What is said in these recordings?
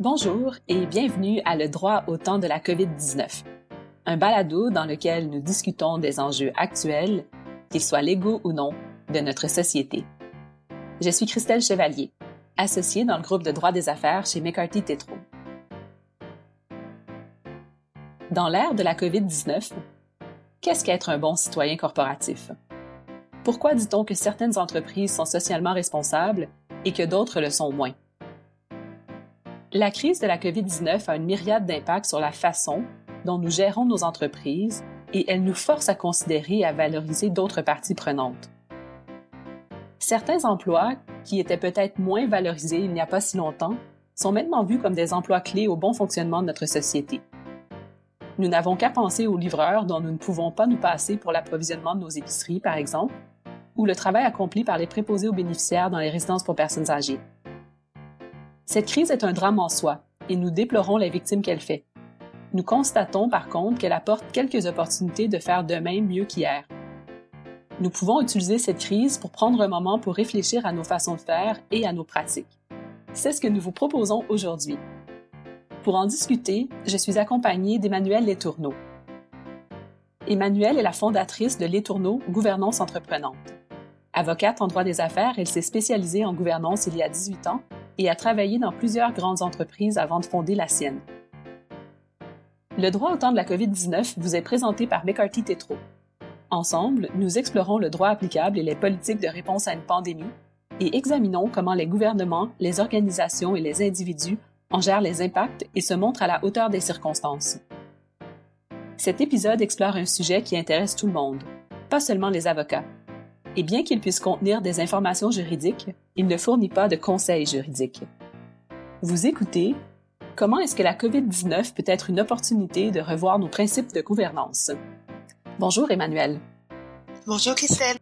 Bonjour et bienvenue à Le droit au temps de la COVID-19, un balado dans lequel nous discutons des enjeux actuels, qu'ils soient légaux ou non, de notre société. Je suis Christelle Chevalier, associée dans le groupe de droit des affaires chez McCarthy Tétro. Dans l'ère de la COVID-19, qu'est-ce qu'être un bon citoyen corporatif? Pourquoi dit-on que certaines entreprises sont socialement responsables et que d'autres le sont moins? La crise de la COVID-19 a une myriade d'impacts sur la façon dont nous gérons nos entreprises et elle nous force à considérer et à valoriser d'autres parties prenantes. Certains emplois, qui étaient peut-être moins valorisés il n'y a pas si longtemps, sont maintenant vus comme des emplois clés au bon fonctionnement de notre société. Nous n'avons qu'à penser aux livreurs dont nous ne pouvons pas nous passer pour l'approvisionnement de nos épiceries, par exemple, ou le travail accompli par les préposés aux bénéficiaires dans les résidences pour personnes âgées. Cette crise est un drame en soi, et nous déplorons les victimes qu'elle fait. Nous constatons par contre qu'elle apporte quelques opportunités de faire de même mieux qu'hier. Nous pouvons utiliser cette crise pour prendre un moment pour réfléchir à nos façons de faire et à nos pratiques. C'est ce que nous vous proposons aujourd'hui. Pour en discuter, je suis accompagnée d'Emmanuelle Letourneau. Emmanuelle est la fondatrice de Letourneau Gouvernance Entreprenante. Avocate en droit des affaires, elle s'est spécialisée en gouvernance il y a 18 ans et a travaillé dans plusieurs grandes entreprises avant de fonder la sienne. Le droit au temps de la COVID-19 vous est présenté par McCarthy Tétro. Ensemble, nous explorons le droit applicable et les politiques de réponse à une pandémie et examinons comment les gouvernements, les organisations et les individus en gèrent les impacts et se montrent à la hauteur des circonstances. Cet épisode explore un sujet qui intéresse tout le monde, pas seulement les avocats. Et bien qu'il puisse contenir des informations juridiques, il ne fournit pas de conseils juridiques. Vous écoutez Comment est-ce que la COVID-19 peut être une opportunité de revoir nos principes de gouvernance? Bonjour Emmanuel. Bonjour Christelle.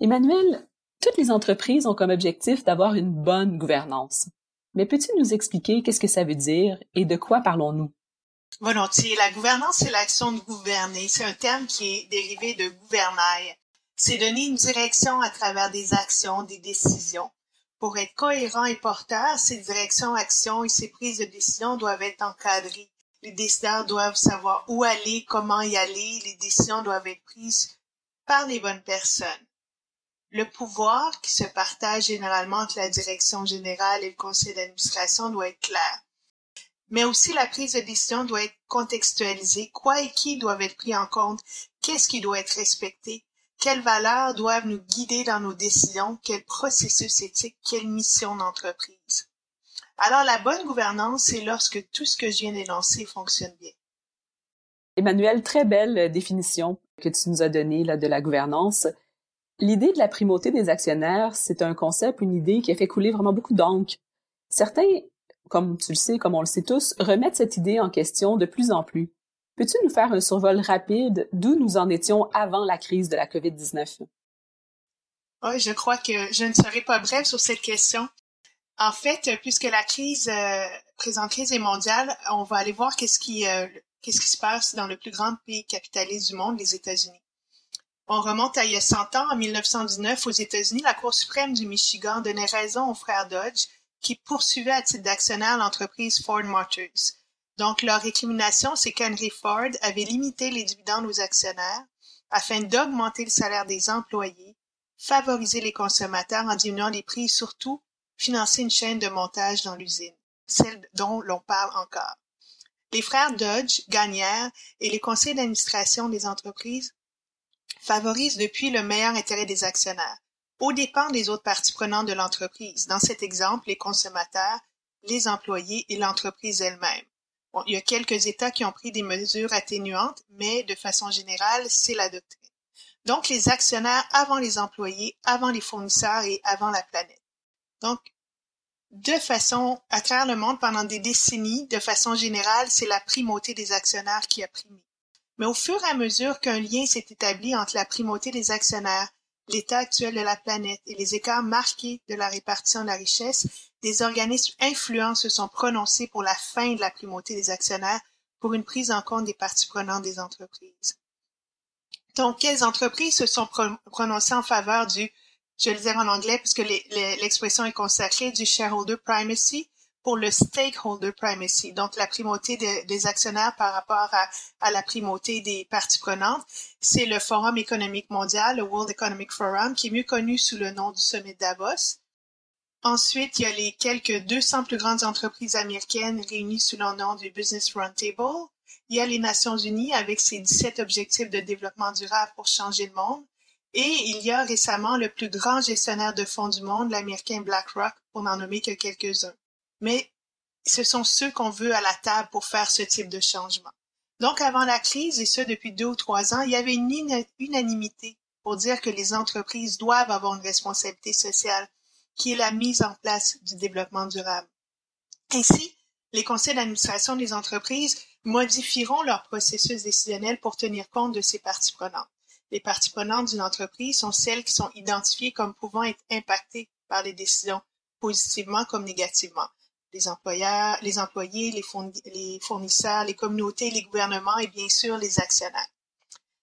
Emmanuel, toutes les entreprises ont comme objectif d'avoir une bonne gouvernance. Mais peux-tu nous expliquer qu'est-ce que ça veut dire et de quoi parlons-nous? Volontiers. La gouvernance, c'est l'action de gouverner. C'est un terme qui est dérivé de gouvernail. C'est donner une direction à travers des actions, des décisions. Pour être cohérent et porteur, ces directions, actions et ces prises de décision doivent être encadrées. Les décideurs doivent savoir où aller, comment y aller. Les décisions doivent être prises par les bonnes personnes. Le pouvoir, qui se partage généralement entre la direction générale et le conseil d'administration, doit être clair. Mais aussi la prise de décision doit être contextualisée. Quoi et qui doivent être pris en compte? Qu'est-ce qui doit être respecté? Quelles valeurs doivent nous guider dans nos décisions? Quel processus éthique? Quelle mission d'entreprise? Alors, la bonne gouvernance, c'est lorsque tout ce que je viens d'énoncer fonctionne bien. Emmanuel, très belle définition que tu nous as donnée là, de la gouvernance. L'idée de la primauté des actionnaires, c'est un concept, une idée qui a fait couler vraiment beaucoup d'encre. Certains, comme tu le sais, comme on le sait tous, remettent cette idée en question de plus en plus. Peux-tu nous faire un survol rapide d'où nous en étions avant la crise de la COVID-19? Oui, je crois que je ne serai pas brève sur cette question. En fait, puisque la crise, euh, présente crise est mondiale, on va aller voir qu'est-ce qui, euh, qu'est-ce qui se passe dans le plus grand pays capitaliste du monde, les États-Unis. On remonte à il y a 100 ans, en 1919, aux États-Unis, la Cour suprême du Michigan donnait raison aux frères Dodge qui poursuivaient à titre d'actionnaire l'entreprise Ford Motors. Donc, leur récrimination, c'est qu'Henry Ford avait limité les dividendes aux actionnaires afin d'augmenter le salaire des employés, favoriser les consommateurs en diminuant les prix et surtout financer une chaîne de montage dans l'usine, celle dont l'on parle encore. Les frères Dodge gagnèrent et les conseils d'administration des entreprises favorise depuis le meilleur intérêt des actionnaires, au dépens des autres parties prenantes de l'entreprise, dans cet exemple les consommateurs, les employés et l'entreprise elle-même. Il y a quelques États qui ont pris des mesures atténuantes, mais de façon générale, c'est la doctrine. Donc, les actionnaires avant les employés, avant les fournisseurs et avant la planète. Donc, de façon, à travers le monde, pendant des décennies, de façon générale, c'est la primauté des actionnaires qui a primé. Mais au fur et à mesure qu'un lien s'est établi entre la primauté des actionnaires, l'état actuel de la planète et les écarts marqués de la répartition de la richesse, des organismes influents se sont prononcés pour la fin de la primauté des actionnaires pour une prise en compte des parties prenantes des entreprises. Donc, quelles entreprises se sont prononcées en faveur du, je le dire en anglais puisque l'expression est consacrée, du shareholder primacy pour le stakeholder primacy, donc la primauté des actionnaires par rapport à, à, la primauté des parties prenantes. C'est le Forum économique mondial, le World Economic Forum, qui est mieux connu sous le nom du sommet de Davos. Ensuite, il y a les quelques 200 plus grandes entreprises américaines réunies sous le nom du Business Roundtable. Il y a les Nations Unies avec ses 17 objectifs de développement durable pour changer le monde. Et il y a récemment le plus grand gestionnaire de fonds du monde, l'américain BlackRock, pour n'en nommer que quelques-uns. Mais ce sont ceux qu'on veut à la table pour faire ce type de changement. Donc, avant la crise, et ce depuis deux ou trois ans, il y avait une unanimité pour dire que les entreprises doivent avoir une responsabilité sociale, qui est la mise en place du développement durable. Ainsi, les conseils d'administration des entreprises modifieront leur processus décisionnel pour tenir compte de ces parties prenantes. Les parties prenantes d'une entreprise sont celles qui sont identifiées comme pouvant être impactées par les décisions, positivement comme négativement. Les employeurs, les employés, les fournisseurs, les communautés, les gouvernements et bien sûr les actionnaires.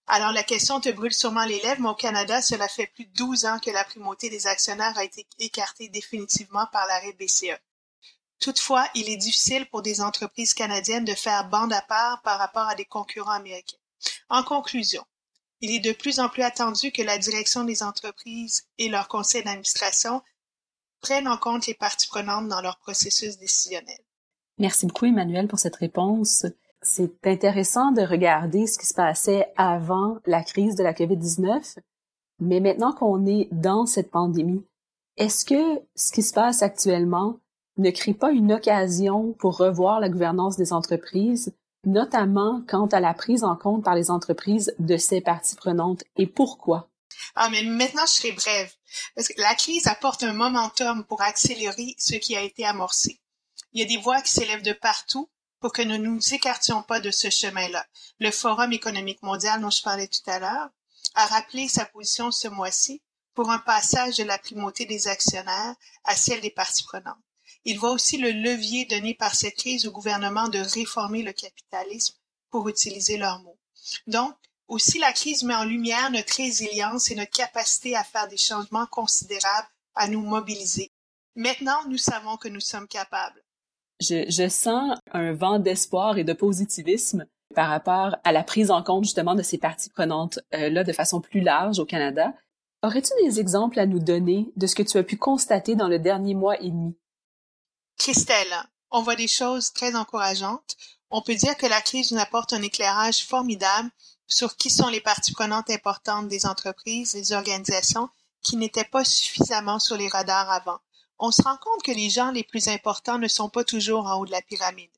Alors la question te brûle sûrement les lèvres, mais au Canada, cela fait plus de 12 ans que la primauté des actionnaires a été écartée définitivement par l'arrêt BCE. Toutefois, il est difficile pour des entreprises canadiennes de faire bande à part par rapport à des concurrents américains. En conclusion, il est de plus en plus attendu que la direction des entreprises et leur conseil d'administration prennent en compte les parties prenantes dans leur processus décisionnel. Merci beaucoup, Emmanuel, pour cette réponse. C'est intéressant de regarder ce qui se passait avant la crise de la COVID-19, mais maintenant qu'on est dans cette pandémie, est-ce que ce qui se passe actuellement ne crée pas une occasion pour revoir la gouvernance des entreprises notamment quant à la prise en compte par les entreprises de ces parties prenantes et pourquoi? Ah, mais maintenant, je serai brève. Parce que la crise apporte un momentum pour accélérer ce qui a été amorcé. Il y a des voix qui s'élèvent de partout pour que nous ne nous écartions pas de ce chemin-là. Le Forum économique mondial dont je parlais tout à l'heure a rappelé sa position ce mois-ci pour un passage de la primauté des actionnaires à celle des parties prenantes. Il voit aussi le levier donné par cette crise au gouvernement de réformer le capitalisme, pour utiliser leurs mots. Donc, aussi la crise met en lumière notre résilience et notre capacité à faire des changements considérables, à nous mobiliser. Maintenant, nous savons que nous sommes capables. Je, je sens un vent d'espoir et de positivisme par rapport à la prise en compte justement de ces parties prenantes euh, de façon plus large au Canada. Aurais-tu des exemples à nous donner de ce que tu as pu constater dans le dernier mois et demi? Christelle, on voit des choses très encourageantes. On peut dire que la crise nous apporte un éclairage formidable sur qui sont les parties prenantes importantes des entreprises, des organisations qui n'étaient pas suffisamment sur les radars avant. On se rend compte que les gens les plus importants ne sont pas toujours en haut de la pyramide.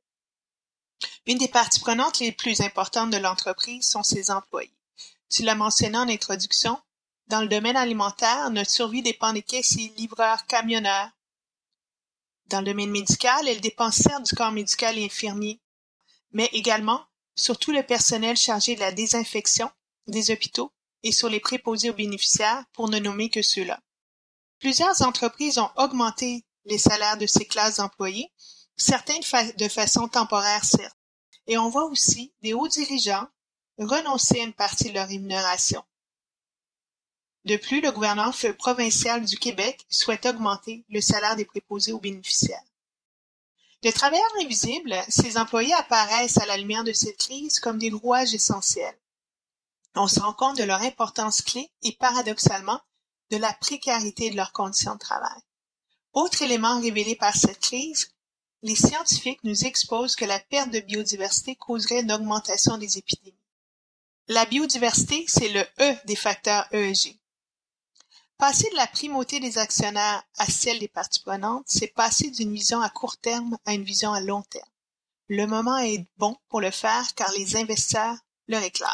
Une des parties prenantes les plus importantes de l'entreprise sont ses employés. Tu l'as mentionné en introduction, dans le domaine alimentaire, notre survie dépend des caissiers, livreurs, camionneurs, dans le domaine médical, elle dépend certes du corps médical et infirmier, mais également sur tout le personnel chargé de la désinfection des hôpitaux et sur les préposés aux bénéficiaires, pour ne nommer que ceux-là. Plusieurs entreprises ont augmenté les salaires de ces classes d'employés, certains de façon temporaire certes, et on voit aussi des hauts dirigeants renoncer à une partie de leur rémunération. De plus, le gouvernement provincial du Québec souhaite augmenter le salaire des préposés aux bénéficiaires. De travailleurs invisibles, ces employés apparaissent à la lumière de cette crise comme des rouages essentiels. On se rend compte de leur importance clé et paradoxalement de la précarité de leurs conditions de travail. Autre élément révélé par cette crise, les scientifiques nous exposent que la perte de biodiversité causerait une augmentation des épidémies. La biodiversité, c'est le E des facteurs EEG. Passer de la primauté des actionnaires à celle des parties prenantes, c'est passer d'une vision à court terme à une vision à long terme. Le moment est bon pour le faire car les investisseurs le réclament.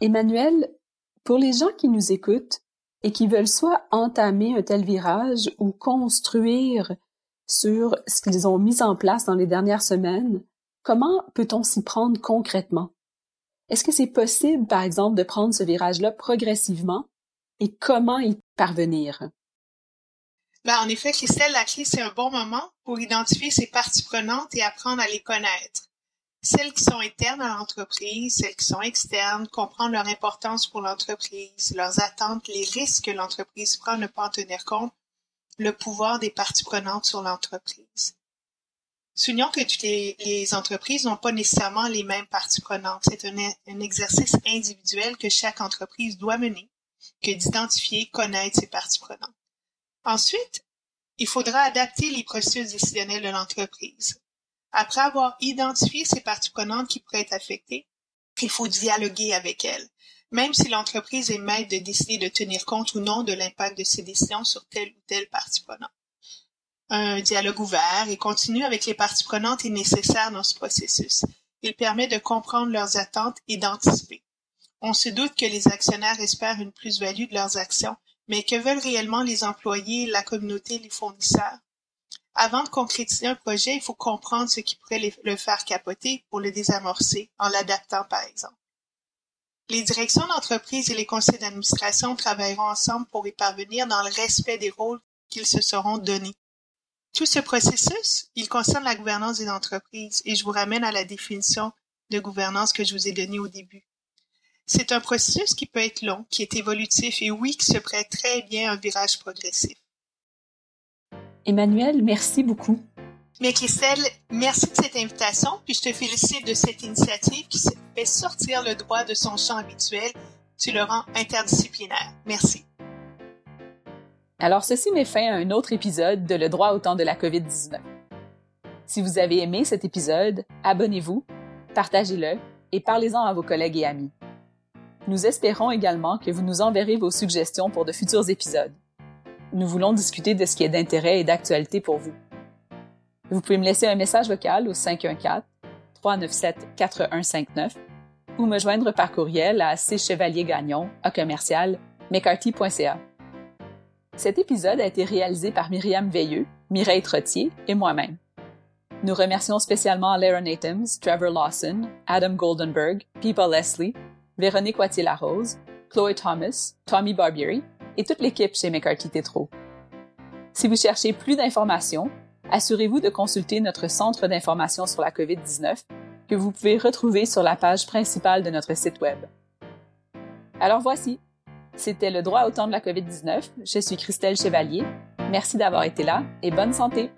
Emmanuel, pour les gens qui nous écoutent et qui veulent soit entamer un tel virage ou construire sur ce qu'ils ont mis en place dans les dernières semaines, comment peut-on s'y prendre concrètement? Est-ce que c'est possible, par exemple, de prendre ce virage-là progressivement? Et comment y parvenir? Ben, en effet, Christelle, la crise, c'est un bon moment pour identifier ces parties prenantes et apprendre à les connaître. Celles qui sont internes à l'entreprise, celles qui sont externes, comprendre leur importance pour l'entreprise, leurs attentes, les risques que l'entreprise prend, ne pas en tenir compte, le pouvoir des parties prenantes sur l'entreprise. Soulignons que toutes les, entreprises n'ont pas nécessairement les mêmes parties prenantes. C'est un, exercice individuel que chaque entreprise doit mener, que d'identifier, connaître ses parties prenantes. Ensuite, il faudra adapter les processus décisionnels de l'entreprise. Après avoir identifié ces parties prenantes qui pourraient être affectées, il faut dialoguer avec elles, même si l'entreprise est maître de décider de tenir compte ou non de l'impact de ses décisions sur telle ou telle partie prenante. Un dialogue ouvert et continu avec les parties prenantes est nécessaire dans ce processus. Il permet de comprendre leurs attentes et d'anticiper. On se doute que les actionnaires espèrent une plus-value de leurs actions, mais que veulent réellement les employés, la communauté, les fournisseurs? Avant de concrétiser un projet, il faut comprendre ce qui pourrait le faire capoter pour le désamorcer, en l'adaptant par exemple. Les directions d'entreprise et les conseils d'administration travailleront ensemble pour y parvenir dans le respect des rôles qu'ils se seront donnés. Tout ce processus, il concerne la gouvernance des entreprises et je vous ramène à la définition de gouvernance que je vous ai donnée au début. C'est un processus qui peut être long, qui est évolutif et oui, qui se prête très bien à un virage progressif. Emmanuel, merci beaucoup. Mais Christelle, merci de cette invitation, puis je te félicite de cette initiative qui fait sortir le droit de son champ habituel. Tu le rends interdisciplinaire. Merci. Alors, ceci met fin à un autre épisode de Le droit au temps de la COVID-19. Si vous avez aimé cet épisode, abonnez-vous, partagez-le et parlez-en à vos collègues et amis. Nous espérons également que vous nous enverrez vos suggestions pour de futurs épisodes. Nous voulons discuter de ce qui est d'intérêt et d'actualité pour vous. Vous pouvez me laisser un message vocal au 514-397-4159 ou me joindre par courriel à cchevaliergagnon à commercial mccarthy.ca. Cet épisode a été réalisé par Myriam Veilleux, Mireille Trottier et moi-même. Nous remercions spécialement Lara Nathan, Trevor Lawson, Adam Goldenberg, Pipa Leslie, Véronique Wattier-Larose, Chloe Thomas, Tommy Barbieri et toute l'équipe chez McCarthy Tétro. Si vous cherchez plus d'informations, assurez-vous de consulter notre centre d'information sur la COVID-19 que vous pouvez retrouver sur la page principale de notre site Web. Alors voici, c'était le droit au temps de la COVID-19. Je suis Christelle Chevalier. Merci d'avoir été là et bonne santé.